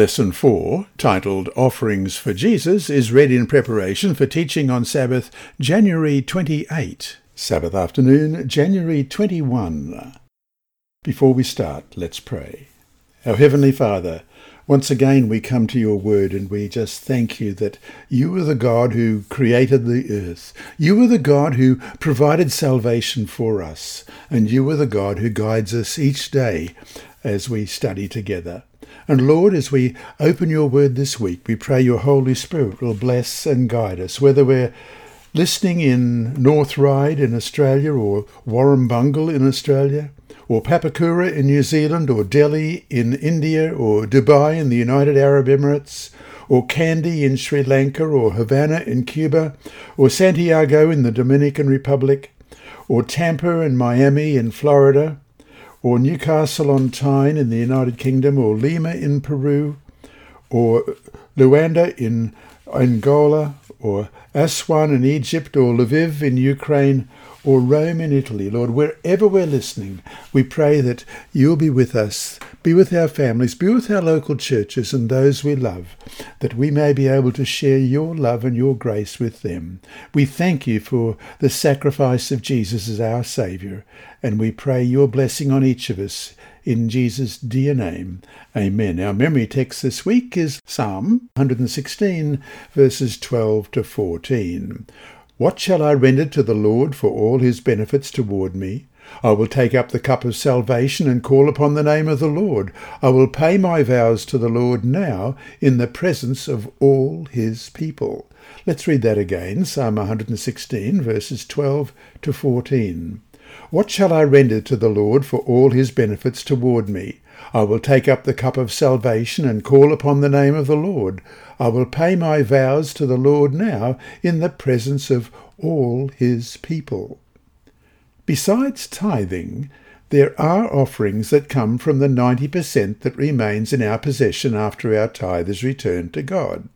Lesson 4, titled Offerings for Jesus, is read in preparation for teaching on Sabbath, January 28. Sabbath afternoon, January 21. Before we start, let's pray. Our Heavenly Father, once again we come to your word and we just thank you that you are the God who created the earth. You are the God who provided salvation for us. And you are the God who guides us each day as we study together. And Lord, as we open your word this week, we pray your Holy Spirit will bless and guide us, whether we're listening in North Ryde in Australia or Warrumbungle in Australia, or Papakura in New Zealand, or Delhi in India, or Dubai in the United Arab Emirates, or Kandy in Sri Lanka, or Havana in Cuba, or Santiago in the Dominican Republic, or Tampa and Miami in Florida, or Newcastle on Tyne in the United Kingdom, or Lima in Peru, or Luanda in Angola, or Aswan in Egypt, or Lviv in Ukraine, or Rome in Italy. Lord, wherever we're listening, we pray that you'll be with us, be with our families, be with our local churches and those we love, that we may be able to share your love and your grace with them. We thank you for the sacrifice of Jesus as our Saviour, and we pray your blessing on each of us. In Jesus' dear name, amen. Our memory text this week is Psalm 116, verses 12 to 14. What shall I render to the Lord for all his benefits toward me? I will take up the cup of salvation and call upon the name of the Lord. I will pay my vows to the Lord now in the presence of all his people. Let's read that again, Psalm 116, verses 12 to 14. What shall I render to the Lord for all his benefits toward me? I will take up the cup of salvation and call upon the name of the Lord. I will pay my vows to the Lord now in the presence of all his people. Besides tithing, there are offerings that come from the 90% that remains in our possession after our tithe is returned to God.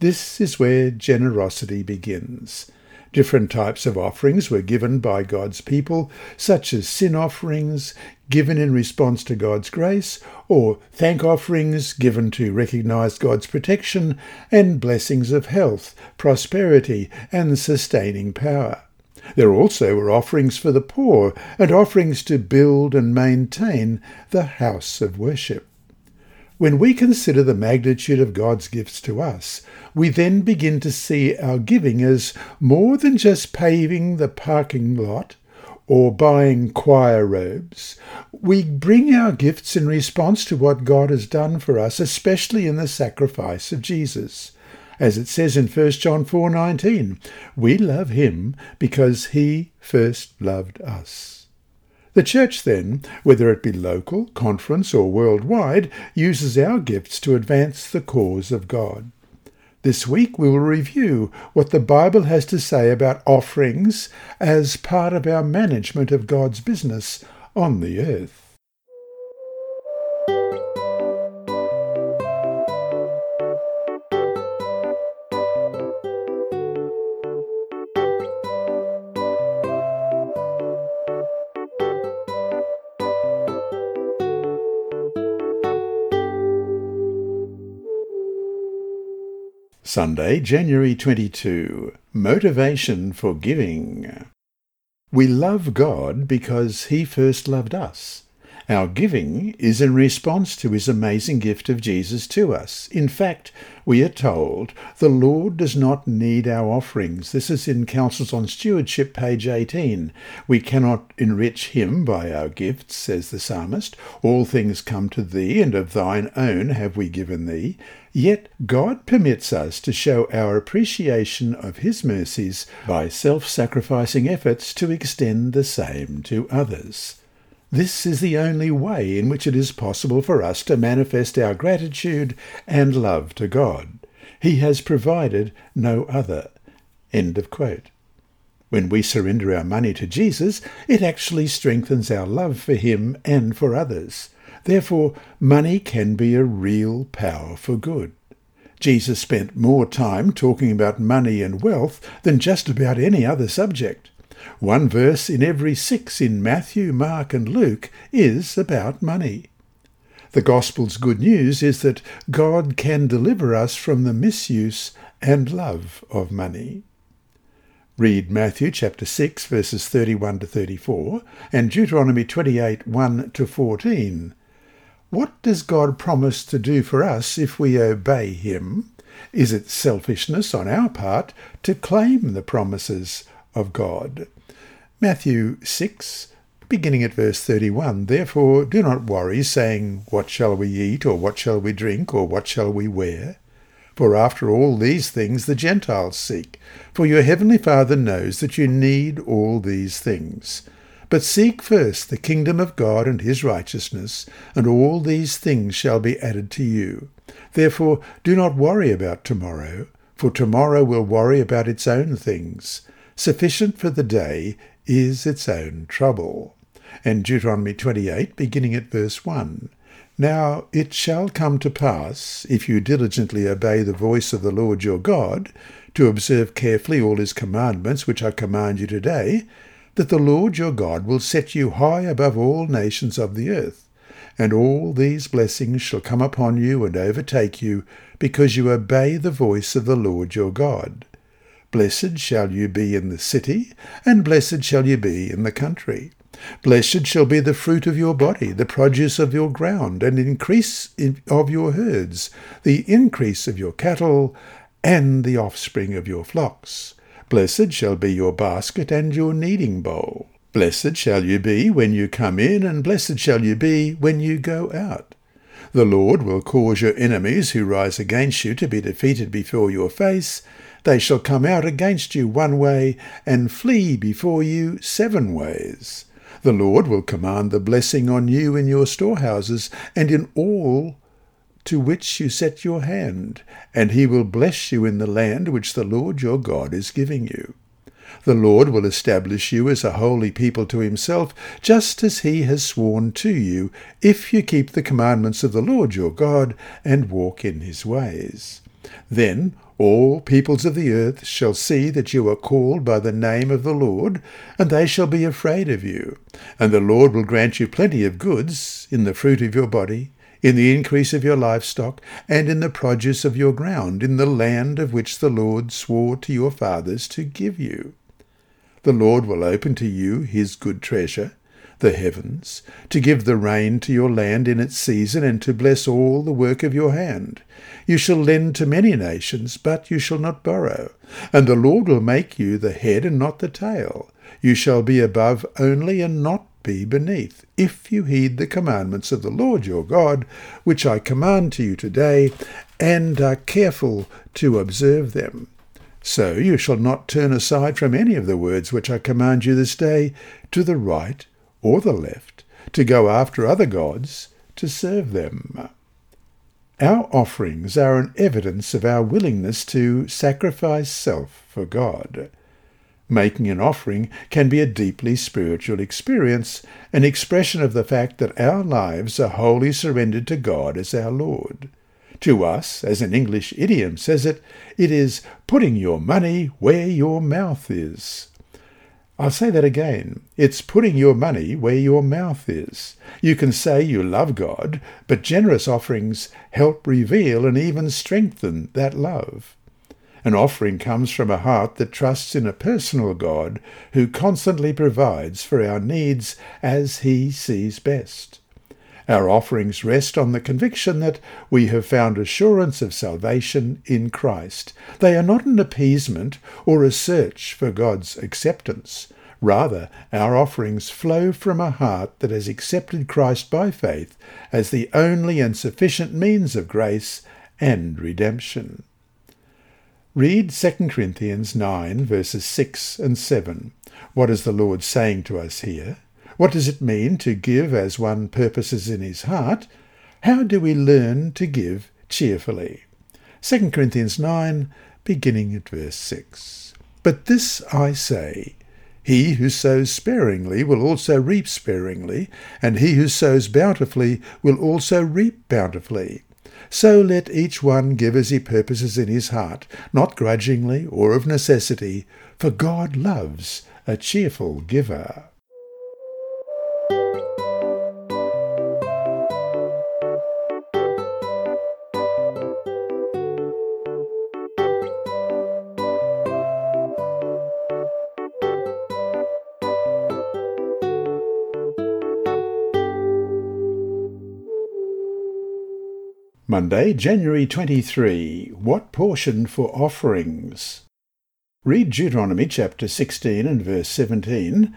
This is where generosity begins. Different types of offerings were given by God's people, such as sin offerings given in response to God's grace, or thank offerings given to recognize God's protection, and blessings of health, prosperity, and sustaining power. There also were offerings for the poor and offerings to build and maintain the house of worship. When we consider the magnitude of God's gifts to us, we then begin to see our giving as more than just paving the parking lot or buying choir robes. We bring our gifts in response to what God has done for us, especially in the sacrifice of Jesus. As it says in 1 John 4:19, we love him because he first loved us. The Church, then, whether it be local, conference, or worldwide, uses our gifts to advance the cause of God. This week we will review what the Bible has to say about offerings as part of our management of God's business on the earth. Sunday, January 22. Motivation for Giving. We love God because He first loved us. Our giving is in response to His amazing gift of Jesus to us. In fact, we are told the Lord does not need our offerings. This is in Counsels on Stewardship, page 18. We cannot enrich him by our gifts, says the psalmist. All things come to thee, and of thine own have we given thee. Yet God permits us to show our appreciation of his mercies by self-sacrificing efforts to extend the same to others. This is the only way in which it is possible for us to manifest our gratitude and love to God. He has provided no other. End of quote. When we surrender our money to Jesus, it actually strengthens our love for Him and for others. Therefore, money can be a real power for good. Jesus spent more time talking about money and wealth than just about any other subject. One verse in every six in Matthew, Mark, and Luke is about money. The Gospel's good news is that God can deliver us from the misuse and love of money. Read Matthew chapter 6 verses 31 to 34 and Deuteronomy 28 1 to 14. What does God promise to do for us if we obey him? Is it selfishness on our part to claim the promises of God? Matthew 6 beginning at verse 31. Therefore do not worry, saying, What shall we eat, or what shall we drink, or what shall we wear? For after all these things the Gentiles seek. For your heavenly Father knows that you need all these things. But seek first the kingdom of God and his righteousness, and all these things shall be added to you. Therefore do not worry about tomorrow, for tomorrow will worry about its own things. Sufficient for the day is its own trouble and Deuteronomy 28, beginning at verse 1. Now it shall come to pass, if you diligently obey the voice of the Lord your God, to observe carefully all his commandments which I command you today, that the Lord your God will set you high above all nations of the earth. And all these blessings shall come upon you and overtake you, because you obey the voice of the Lord your God. Blessed shall you be in the city, and blessed shall you be in the country. Blessed shall be the fruit of your body, the produce of your ground, and increase of your herds, the increase of your cattle, and the offspring of your flocks. Blessed shall be your basket and your kneading bowl. Blessed shall you be when you come in, and blessed shall you be when you go out. The Lord will cause your enemies who rise against you to be defeated before your face. They shall come out against you one way, and flee before you seven ways. The Lord will command the blessing on you in your storehouses and in all to which you set your hand, and he will bless you in the land which the Lord your God is giving you. The Lord will establish you as a holy people to himself, just as he has sworn to you, if you keep the commandments of the Lord your God and walk in his ways. Then all peoples of the earth shall see that you are called by the name of the Lord, and they shall be afraid of you. And the Lord will grant you plenty of goods in the fruit of your body, in the increase of your livestock, and in the produce of your ground, in the land of which the Lord swore to your fathers to give you. The Lord will open to you his good treasure, the heavens, to give the rain to your land in its season, and to bless all the work of your hand. You shall lend to many nations, but you shall not borrow. And the Lord will make you the head and not the tail. You shall be above only and not be beneath, if you heed the commandments of the Lord your God, which I command to you today, and are careful to observe them. So you shall not turn aside from any of the words which I command you this day, to the right or the left, to go after other gods, to serve them. Our offerings are an evidence of our willingness to sacrifice self for God. Making an offering can be a deeply spiritual experience, an expression of the fact that our lives are wholly surrendered to God as our Lord. To us, as an English idiom says it, it is putting your money where your mouth is. I'll say that again. It's putting your money where your mouth is. You can say you love God, but generous offerings help reveal and even strengthen that love. An offering comes from a heart that trusts in a personal God who constantly provides for our needs as he sees best. Our offerings rest on the conviction that we have found assurance of salvation in Christ. They are not an appeasement or a search for God's acceptance. Rather, our offerings flow from a heart that has accepted Christ by faith as the only and sufficient means of grace and redemption. Read 2 Corinthians 9, verses 6 and 7. What is the Lord saying to us here? What does it mean to give as one purposes in his heart? How do we learn to give cheerfully? 2 Corinthians 9, beginning at verse 6. But this I say, he who sows sparingly will also reap sparingly, and he who sows bountifully will also reap bountifully. So let each one give as he purposes in his heart, not grudgingly or of necessity, for God loves a cheerful giver. Monday, January 23. What portion for offerings? Read Deuteronomy chapter 16 and verse 17.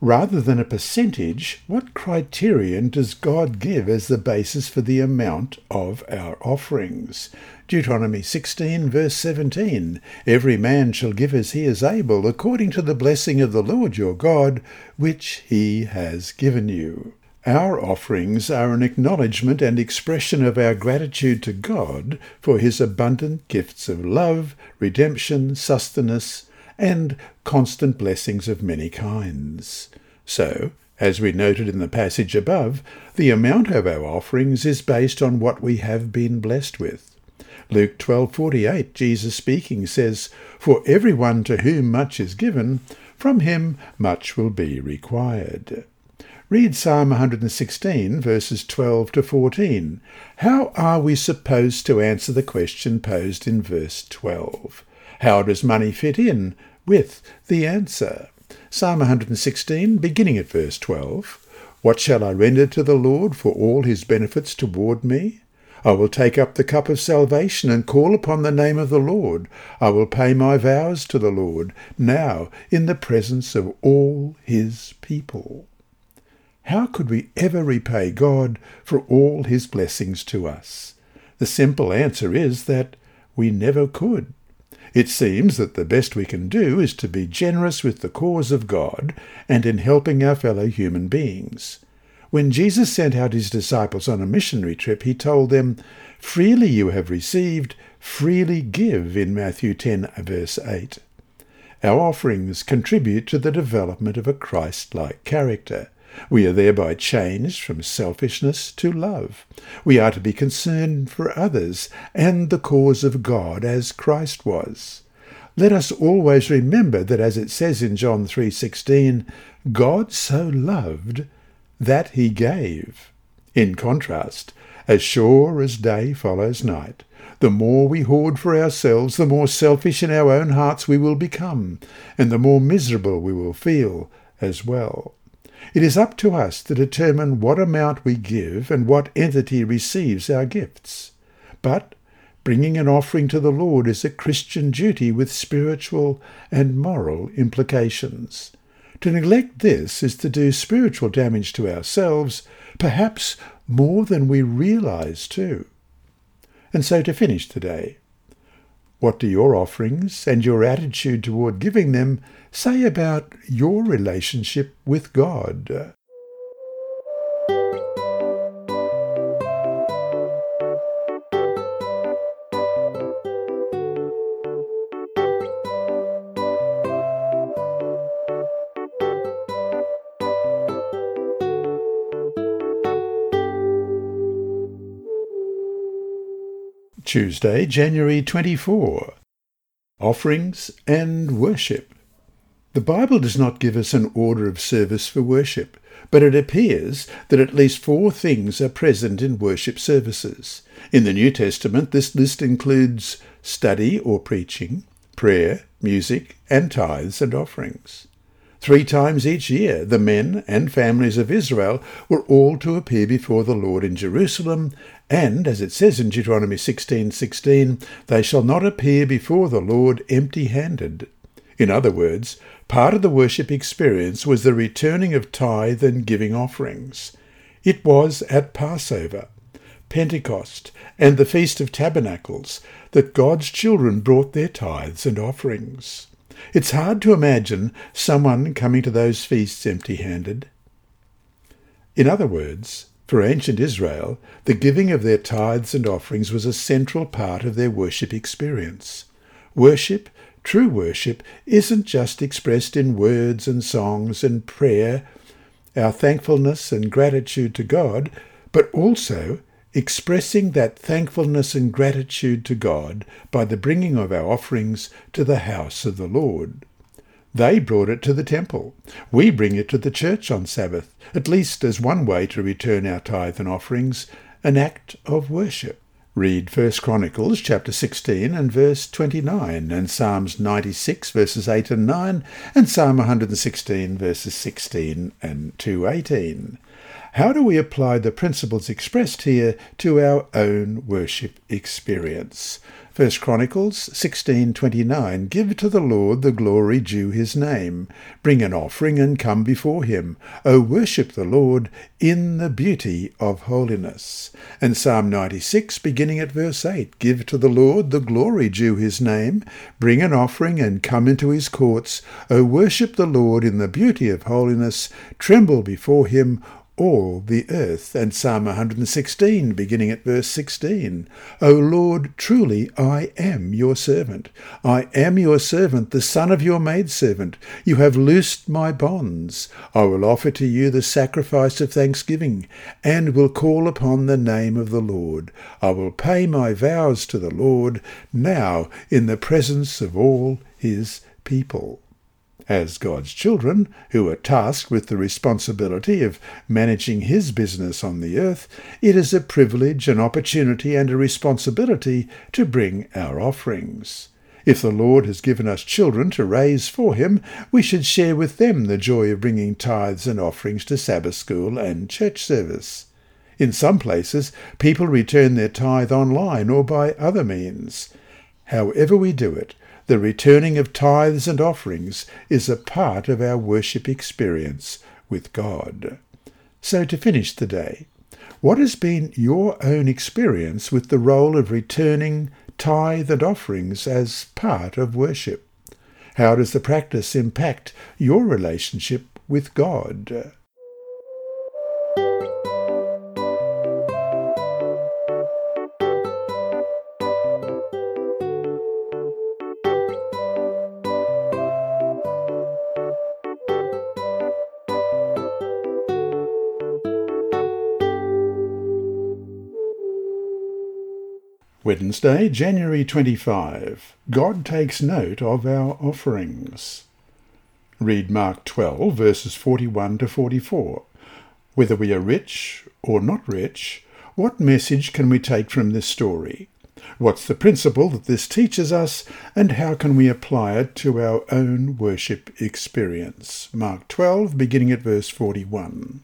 Rather than a percentage, what criterion does God give as the basis for the amount of our offerings? Deuteronomy 16, verse 17 Every man shall give as he is able, according to the blessing of the Lord your God, which he has given you. Our offerings are an acknowledgement and expression of our gratitude to God for his abundant gifts of love, redemption, sustenance, and constant blessings of many kinds. So, as we noted in the passage above, the amount of our offerings is based on what we have been blessed with. Luke 12:48 Jesus speaking says, "For everyone to whom much is given, from him much will be required." Read Psalm 116, verses 12 to 14. How are we supposed to answer the question posed in verse 12? How does money fit in with the answer? Psalm 116, beginning at verse 12. What shall I render to the Lord for all his benefits toward me? I will take up the cup of salvation and call upon the name of the Lord. I will pay my vows to the Lord, now in the presence of all his people. How could we ever repay God for all his blessings to us? The simple answer is that we never could. It seems that the best we can do is to be generous with the cause of God and in helping our fellow human beings. When Jesus sent out his disciples on a missionary trip, he told them, Freely you have received, freely give, in Matthew 10, verse 8. Our offerings contribute to the development of a Christ like character. We are thereby changed from selfishness to love. We are to be concerned for others and the cause of God as Christ was. Let us always remember that as it says in John 3:16, God so loved that he gave. In contrast, as sure as day follows night, the more we hoard for ourselves, the more selfish in our own hearts we will become, and the more miserable we will feel as well. It is up to us to determine what amount we give and what entity receives our gifts. But bringing an offering to the Lord is a Christian duty with spiritual and moral implications. To neglect this is to do spiritual damage to ourselves, perhaps more than we realize too. And so to finish today, what do your offerings and your attitude toward giving them say about your relationship with God? Tuesday, January 24. Offerings and Worship. The Bible does not give us an order of service for worship, but it appears that at least four things are present in worship services. In the New Testament, this list includes study or preaching, prayer, music, and tithes and offerings. Three times each year, the men and families of Israel were all to appear before the Lord in Jerusalem, and, as it says in Deuteronomy 16:16, they shall not appear before the Lord empty-handed. In other words, part of the worship experience was the returning of tithe and giving offerings. It was at Passover, Pentecost, and the Feast of Tabernacles that God's children brought their tithes and offerings. It's hard to imagine someone coming to those feasts empty-handed. In other words, for ancient Israel, the giving of their tithes and offerings was a central part of their worship experience. Worship, true worship, isn't just expressed in words and songs and prayer, our thankfulness and gratitude to God, but also expressing that thankfulness and gratitude to God by the bringing of our offerings to the house of the Lord. They brought it to the temple. We bring it to the church on Sabbath, at least as one way to return our tithe and offerings, an act of worship. Read 1 Chronicles chapter 16 and verse 29, and Psalms 96 verses 8 and 9, and Psalm 116 verses 16 and 218. How do we apply the principles expressed here to our own worship experience? 1 Chronicles 16:29 Give to the Lord the glory due his name. Bring an offering and come before him. O worship the Lord in the beauty of holiness. And Psalm 96 beginning at verse 8 Give to the Lord the glory due his name. Bring an offering and come into his courts. O worship the Lord in the beauty of holiness. Tremble before him all the earth. And Psalm 116, beginning at verse 16. O Lord, truly I am your servant. I am your servant, the son of your maidservant. You have loosed my bonds. I will offer to you the sacrifice of thanksgiving, and will call upon the name of the Lord. I will pay my vows to the Lord now in the presence of all his people. As God's children, who are tasked with the responsibility of managing His business on the earth, it is a privilege, an opportunity, and a responsibility to bring our offerings. If the Lord has given us children to raise for Him, we should share with them the joy of bringing tithes and offerings to Sabbath school and church service. In some places, people return their tithe online or by other means. However we do it, the returning of tithes and offerings is a part of our worship experience with God. So to finish the day, what has been your own experience with the role of returning tithe and offerings as part of worship? How does the practice impact your relationship with God? Wednesday, January 25. God takes note of our offerings. Read Mark 12, verses 41 to 44. Whether we are rich or not rich, what message can we take from this story? What's the principle that this teaches us, and how can we apply it to our own worship experience? Mark 12, beginning at verse 41.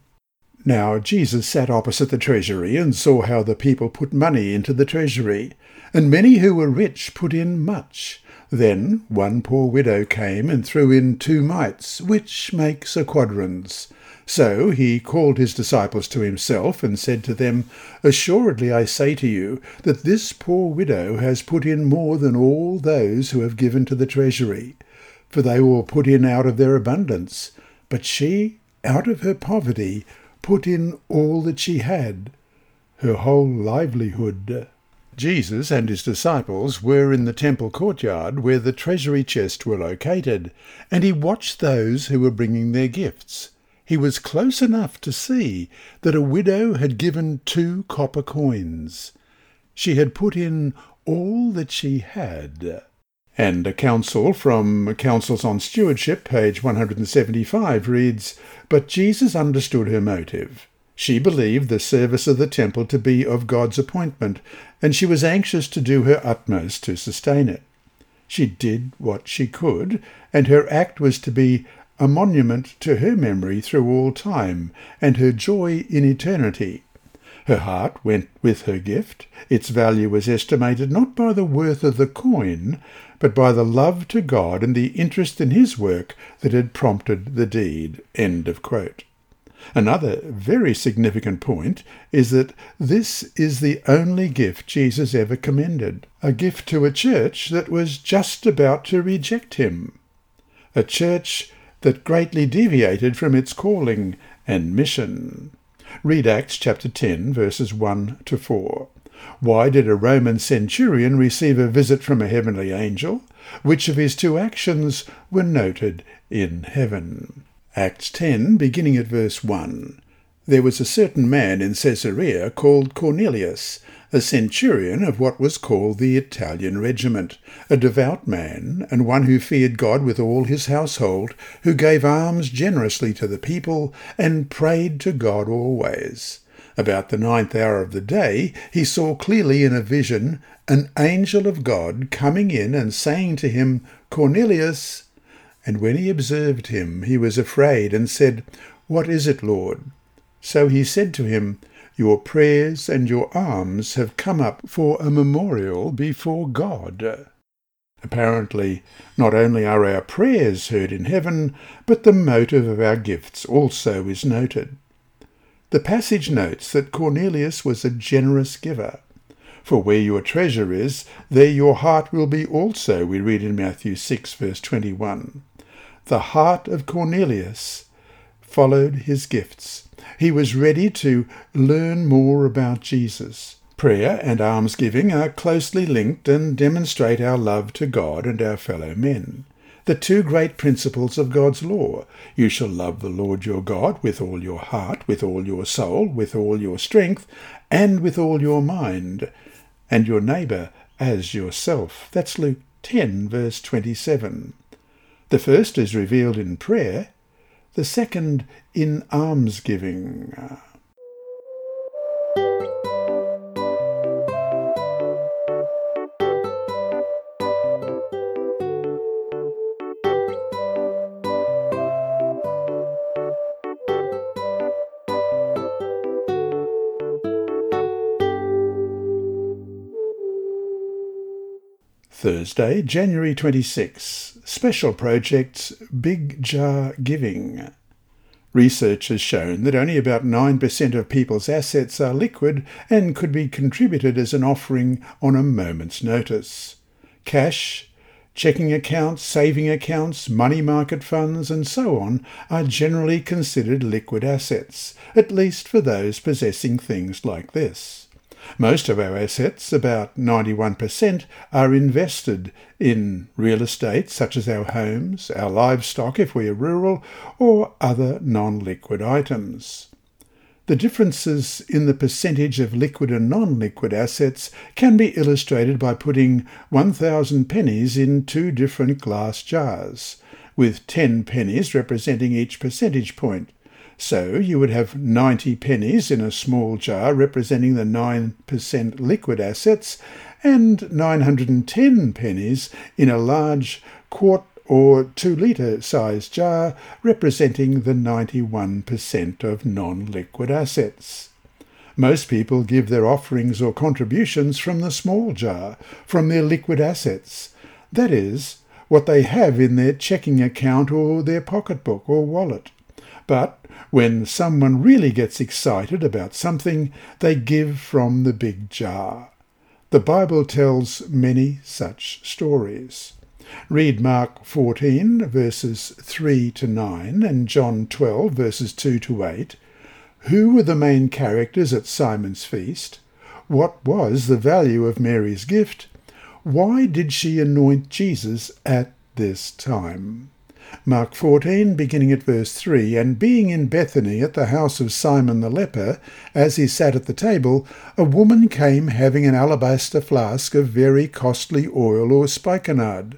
Now Jesus sat opposite the treasury and saw how the people put money into the treasury, and many who were rich put in much. Then one poor widow came and threw in two mites, which makes a quadrans. So he called his disciples to himself and said to them, Assuredly I say to you that this poor widow has put in more than all those who have given to the treasury, for they all put in out of their abundance, but she, out of her poverty, put in all that she had, her whole livelihood. Jesus and his disciples were in the temple courtyard where the treasury chests were located, and he watched those who were bringing their gifts. He was close enough to see that a widow had given two copper coins. She had put in all that she had. And a counsel from Counsels on Stewardship, page 175, reads, But Jesus understood her motive. She believed the service of the temple to be of God's appointment, and she was anxious to do her utmost to sustain it. She did what she could, and her act was to be a monument to her memory through all time, and her joy in eternity. Her heart went with her gift. Its value was estimated not by the worth of the coin, but by the love to God and the interest in his work that had prompted the deed. End of quote. Another very significant point is that this is the only gift Jesus ever commended, a gift to a church that was just about to reject him, a church that greatly deviated from its calling and mission. Read Acts chapter 10, verses 1 to 4. Why did a Roman centurion receive a visit from a heavenly angel? Which of his two actions were noted in heaven? Acts 10, beginning at verse 1. There was a certain man in Caesarea called Cornelius, a centurion of what was called the Italian regiment, a devout man, and one who feared God with all his household, who gave alms generously to the people, and prayed to God always. About the ninth hour of the day, he saw clearly in a vision an angel of God coming in and saying to him, Cornelius. And when he observed him, he was afraid and said, What is it, Lord? So he said to him, Your prayers and your alms have come up for a memorial before God. Apparently, not only are our prayers heard in heaven, but the motive of our gifts also is noted. The passage notes that Cornelius was a generous giver. For where your treasure is, there your heart will be also, we read in Matthew 6, verse 21. The heart of Cornelius followed his gifts. He was ready to learn more about Jesus. Prayer and almsgiving are closely linked and demonstrate our love to God and our fellow men. The two great principles of God's law. You shall love the Lord your God with all your heart, with all your soul, with all your strength, and with all your mind, and your neighbour as yourself. That's Luke 10, verse 27. The first is revealed in prayer, the second in almsgiving. Thursday, January 26. Special projects Big Jar Giving. Research has shown that only about 9% of people's assets are liquid and could be contributed as an offering on a moment's notice. Cash, checking accounts, saving accounts, money market funds, and so on are generally considered liquid assets, at least for those possessing things like this. Most of our assets, about 91%, are invested in real estate, such as our homes, our livestock if we are rural, or other non liquid items. The differences in the percentage of liquid and non liquid assets can be illustrated by putting 1,000 pennies in two different glass jars, with 10 pennies representing each percentage point. So you would have 90 pennies in a small jar representing the 9% liquid assets and 910 pennies in a large quart or 2 litre size jar representing the 91% of non-liquid assets. Most people give their offerings or contributions from the small jar, from their liquid assets. That is, what they have in their checking account or their pocketbook or wallet. But when someone really gets excited about something, they give from the big jar. The Bible tells many such stories. Read Mark 14, verses 3 to 9, and John 12, verses 2 to 8. Who were the main characters at Simon's feast? What was the value of Mary's gift? Why did she anoint Jesus at this time? Mark 14, beginning at verse 3 And being in Bethany at the house of Simon the leper, as he sat at the table, a woman came having an alabaster flask of very costly oil or spikenard.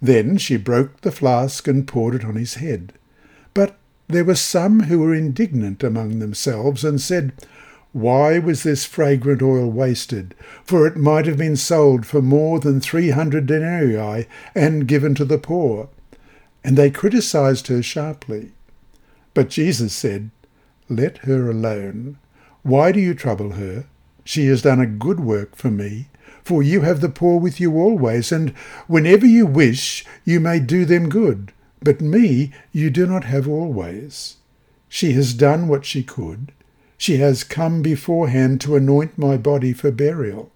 Then she broke the flask and poured it on his head. But there were some who were indignant among themselves and said, why was this fragrant oil wasted? For it might have been sold for more than three hundred denarii and given to the poor and they criticized her sharply. But Jesus said, Let her alone. Why do you trouble her? She has done a good work for me. For you have the poor with you always, and whenever you wish, you may do them good. But me you do not have always. She has done what she could. She has come beforehand to anoint my body for burial.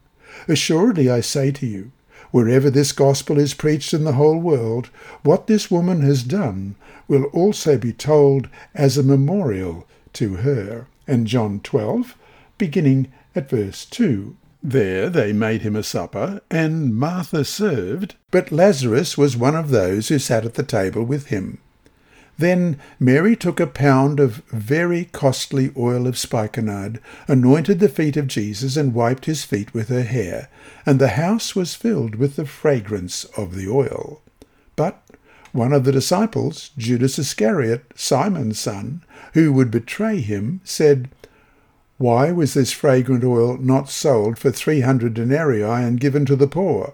Assuredly I say to you, Wherever this gospel is preached in the whole world, what this woman has done will also be told as a memorial to her. And John 12, beginning at verse 2. There they made him a supper, and Martha served, but Lazarus was one of those who sat at the table with him. Then Mary took a pound of very costly oil of spikenard, anointed the feet of Jesus, and wiped his feet with her hair, and the house was filled with the fragrance of the oil. But one of the disciples, Judas Iscariot, Simon's son, who would betray him, said, Why was this fragrant oil not sold for three hundred denarii and given to the poor?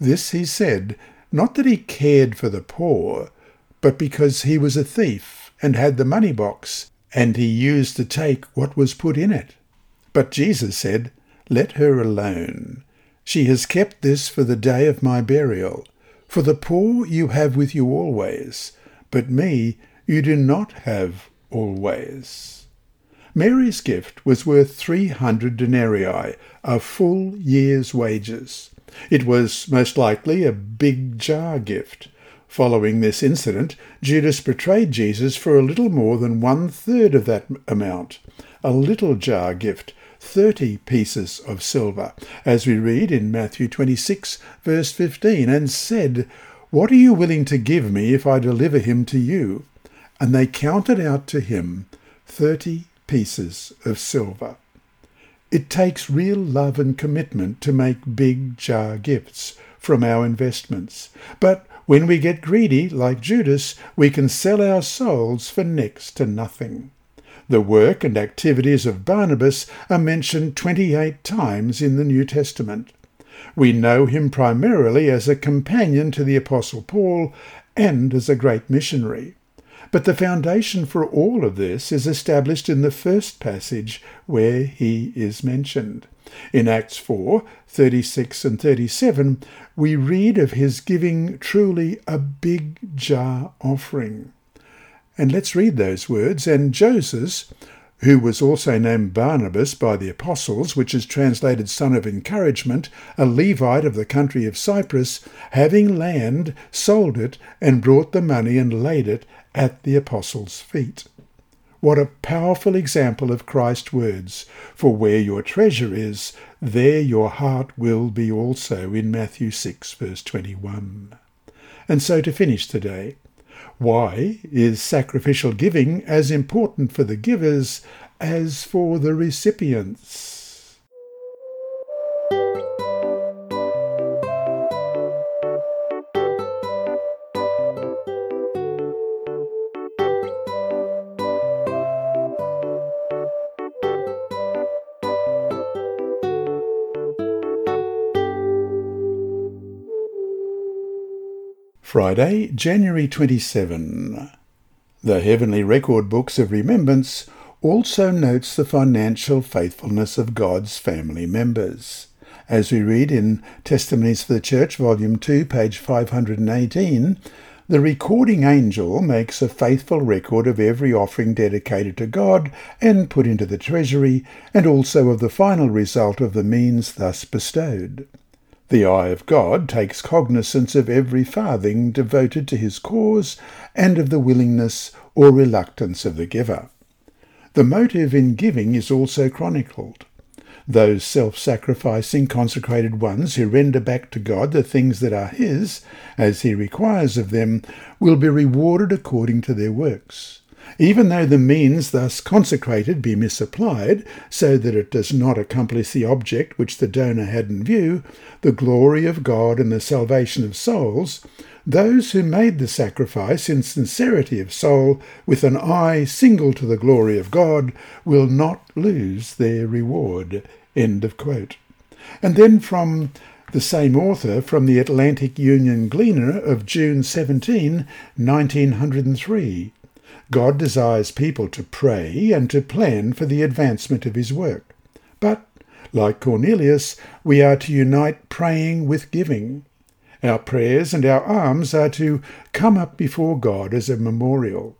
This he said, not that he cared for the poor, but because he was a thief and had the money box, and he used to take what was put in it. But Jesus said, Let her alone. She has kept this for the day of my burial. For the poor you have with you always, but me you do not have always. Mary's gift was worth three hundred denarii, a full year's wages. It was most likely a big jar gift. Following this incident, Judas betrayed Jesus for a little more than one third of that amount, a little jar gift, thirty pieces of silver, as we read in Matthew 26, verse 15, and said, What are you willing to give me if I deliver him to you? And they counted out to him thirty pieces of silver. It takes real love and commitment to make big jar gifts from our investments. But when we get greedy, like Judas, we can sell our souls for next to nothing. The work and activities of Barnabas are mentioned 28 times in the New Testament. We know him primarily as a companion to the Apostle Paul and as a great missionary. But the foundation for all of this is established in the first passage where he is mentioned. In Acts 4 36 and 37, we read of his giving truly a big jar offering. And let's read those words. And Joseph, who was also named Barnabas by the apostles, which is translated son of encouragement, a Levite of the country of Cyprus, having land, sold it, and brought the money and laid it at the apostles' feet. What a powerful example of Christ's words, for where your treasure is, there your heart will be also, in Matthew 6, verse 21. And so to finish today, why is sacrificial giving as important for the givers as for the recipients? Friday, January 27. The Heavenly Record Books of Remembrance also notes the financial faithfulness of God's family members. As we read in Testimonies for the Church, Volume 2, page 518, the recording angel makes a faithful record of every offering dedicated to God and put into the treasury, and also of the final result of the means thus bestowed. The eye of God takes cognizance of every farthing devoted to his cause and of the willingness or reluctance of the giver. The motive in giving is also chronicled. Those self-sacrificing consecrated ones who render back to God the things that are his, as he requires of them, will be rewarded according to their works even though the means thus consecrated be misapplied, so that it does not accomplish the object which the donor had in view, the glory of God and the salvation of souls, those who made the sacrifice in sincerity of soul, with an eye single to the glory of God, will not lose their reward. End of quote. And then from the same author from the Atlantic Union Gleaner of June 17, 1903. God desires people to pray and to plan for the advancement of his work. But, like Cornelius, we are to unite praying with giving. Our prayers and our alms are to come up before God as a memorial.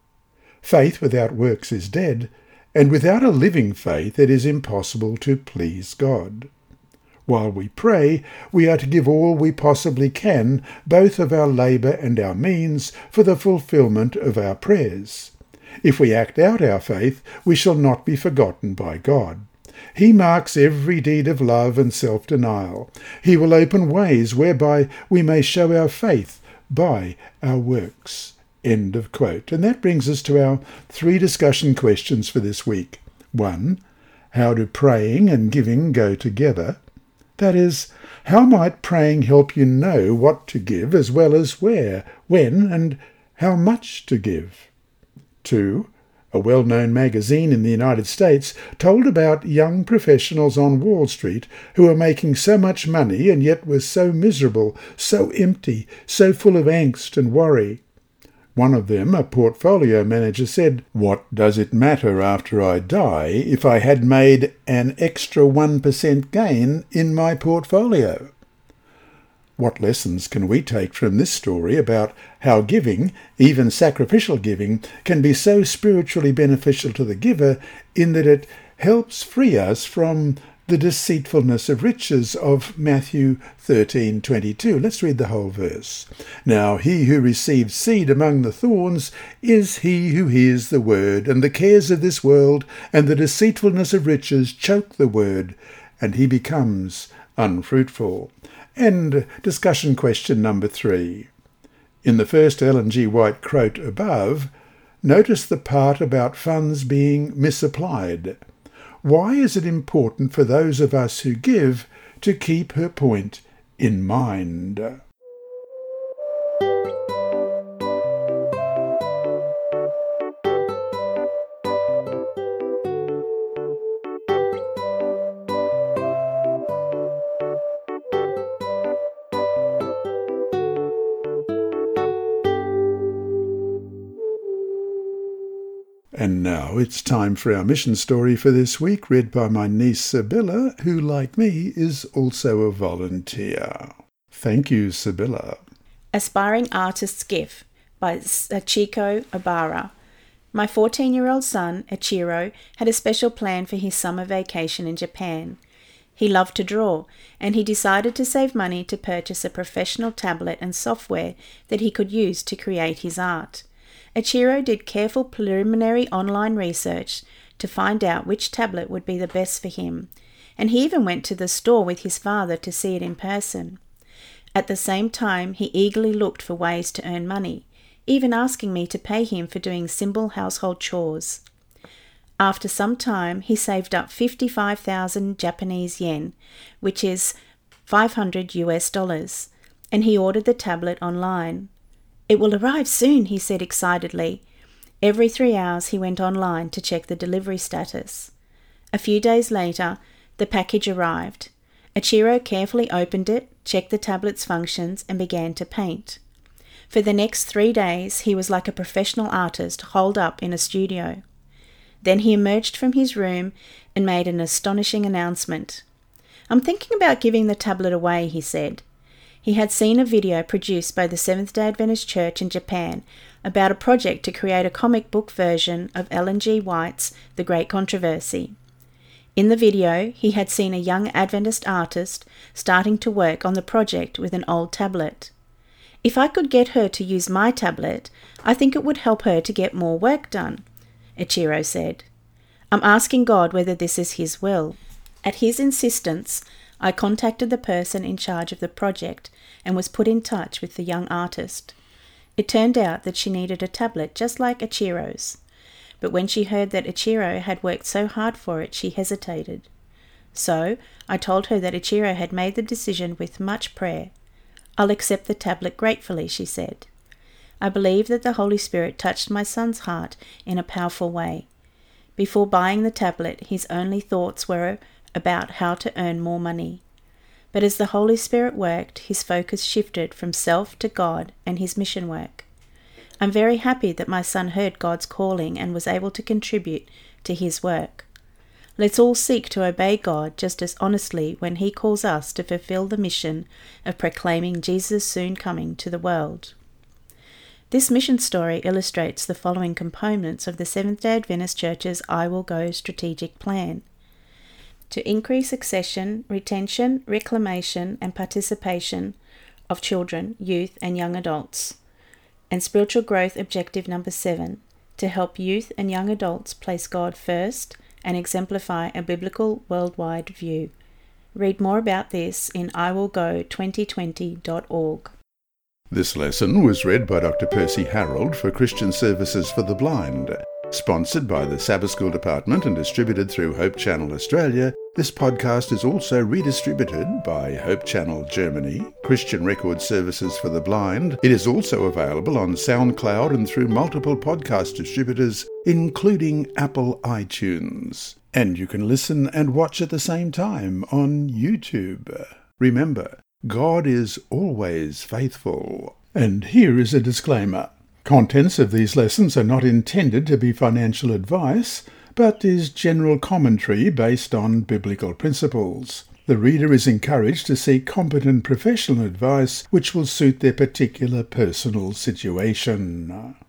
Faith without works is dead, and without a living faith it is impossible to please God. While we pray, we are to give all we possibly can, both of our labour and our means, for the fulfilment of our prayers. If we act out our faith, we shall not be forgotten by God. He marks every deed of love and self denial. He will open ways whereby we may show our faith by our works. End of quote. And that brings us to our three discussion questions for this week. One, how do praying and giving go together? That is, how might praying help you know what to give as well as where, when, and how much to give? 2, a well known magazine in the United States, told about young professionals on Wall Street who were making so much money and yet were so miserable, so empty, so full of angst and worry. One of them, a portfolio manager, said, What does it matter after I die if I had made an extra 1% gain in my portfolio? What lessons can we take from this story about how giving, even sacrificial giving, can be so spiritually beneficial to the giver in that it helps free us from the deceitfulness of riches of Matthew 13:22. Let's read the whole verse. Now he who receives seed among the thorns is he who hears the word, and the cares of this world and the deceitfulness of riches choke the word, and he becomes unfruitful. And discussion question number 3. In the first Ellen G. White quote above, notice the part about funds being misapplied. Why is it important for those of us who give to keep her point in mind? Now it's time for our mission story for this week, read by my niece Sibylla, who, like me, is also a volunteer. Thank you, Sibylla. Aspiring Artist's Gift by Sachiko Obara. My 14 year old son, Ichiro, had a special plan for his summer vacation in Japan. He loved to draw, and he decided to save money to purchase a professional tablet and software that he could use to create his art. Ichiro did careful preliminary online research to find out which tablet would be the best for him, and he even went to the store with his father to see it in person. At the same time, he eagerly looked for ways to earn money, even asking me to pay him for doing simple household chores. After some time, he saved up 55,000 Japanese yen, which is 500 US dollars, and he ordered the tablet online. It will arrive soon, he said excitedly. Every three hours he went online to check the delivery status. A few days later, the package arrived. Ichiro carefully opened it, checked the tablet's functions, and began to paint. For the next three days, he was like a professional artist holed up in a studio. Then he emerged from his room and made an astonishing announcement. I'm thinking about giving the tablet away, he said. He had seen a video produced by the Seventh day Adventist Church in Japan about a project to create a comic book version of Ellen G. White's The Great Controversy. In the video, he had seen a young Adventist artist starting to work on the project with an old tablet. If I could get her to use my tablet, I think it would help her to get more work done, Ichiro said. I'm asking God whether this is His will. At His insistence, I contacted the person in charge of the project and was put in touch with the young artist. It turned out that she needed a tablet just like Ichiro's, but when she heard that Ichiro had worked so hard for it, she hesitated. So I told her that Ichiro had made the decision with much prayer. I'll accept the tablet gratefully, she said. I believe that the Holy Spirit touched my son's heart in a powerful way. Before buying the tablet, his only thoughts were about how to earn more money. But as the Holy Spirit worked, his focus shifted from self to God and his mission work. I'm very happy that my son heard God's calling and was able to contribute to his work. Let's all seek to obey God just as honestly when He calls us to fulfill the mission of proclaiming Jesus' soon coming to the world. This mission story illustrates the following components of the Seventh day Adventist Church's I Will Go strategic plan to increase accession, retention, reclamation, and participation of children, youth, and young adults. And spiritual growth objective number seven to help youth and young adults place God first and exemplify a biblical worldwide view. Read more about this in iwillgo2020.org. This lesson was read by Dr. Percy Harrold for Christian Services for the Blind. Sponsored by the Sabbath School Department and distributed through Hope Channel Australia, this podcast is also redistributed by Hope Channel Germany, Christian Record Services for the Blind. It is also available on SoundCloud and through multiple podcast distributors, including Apple iTunes. And you can listen and watch at the same time on YouTube. Remember, God is always faithful. And here is a disclaimer. Contents of these lessons are not intended to be financial advice, but is general commentary based on biblical principles. The reader is encouraged to seek competent professional advice which will suit their particular personal situation.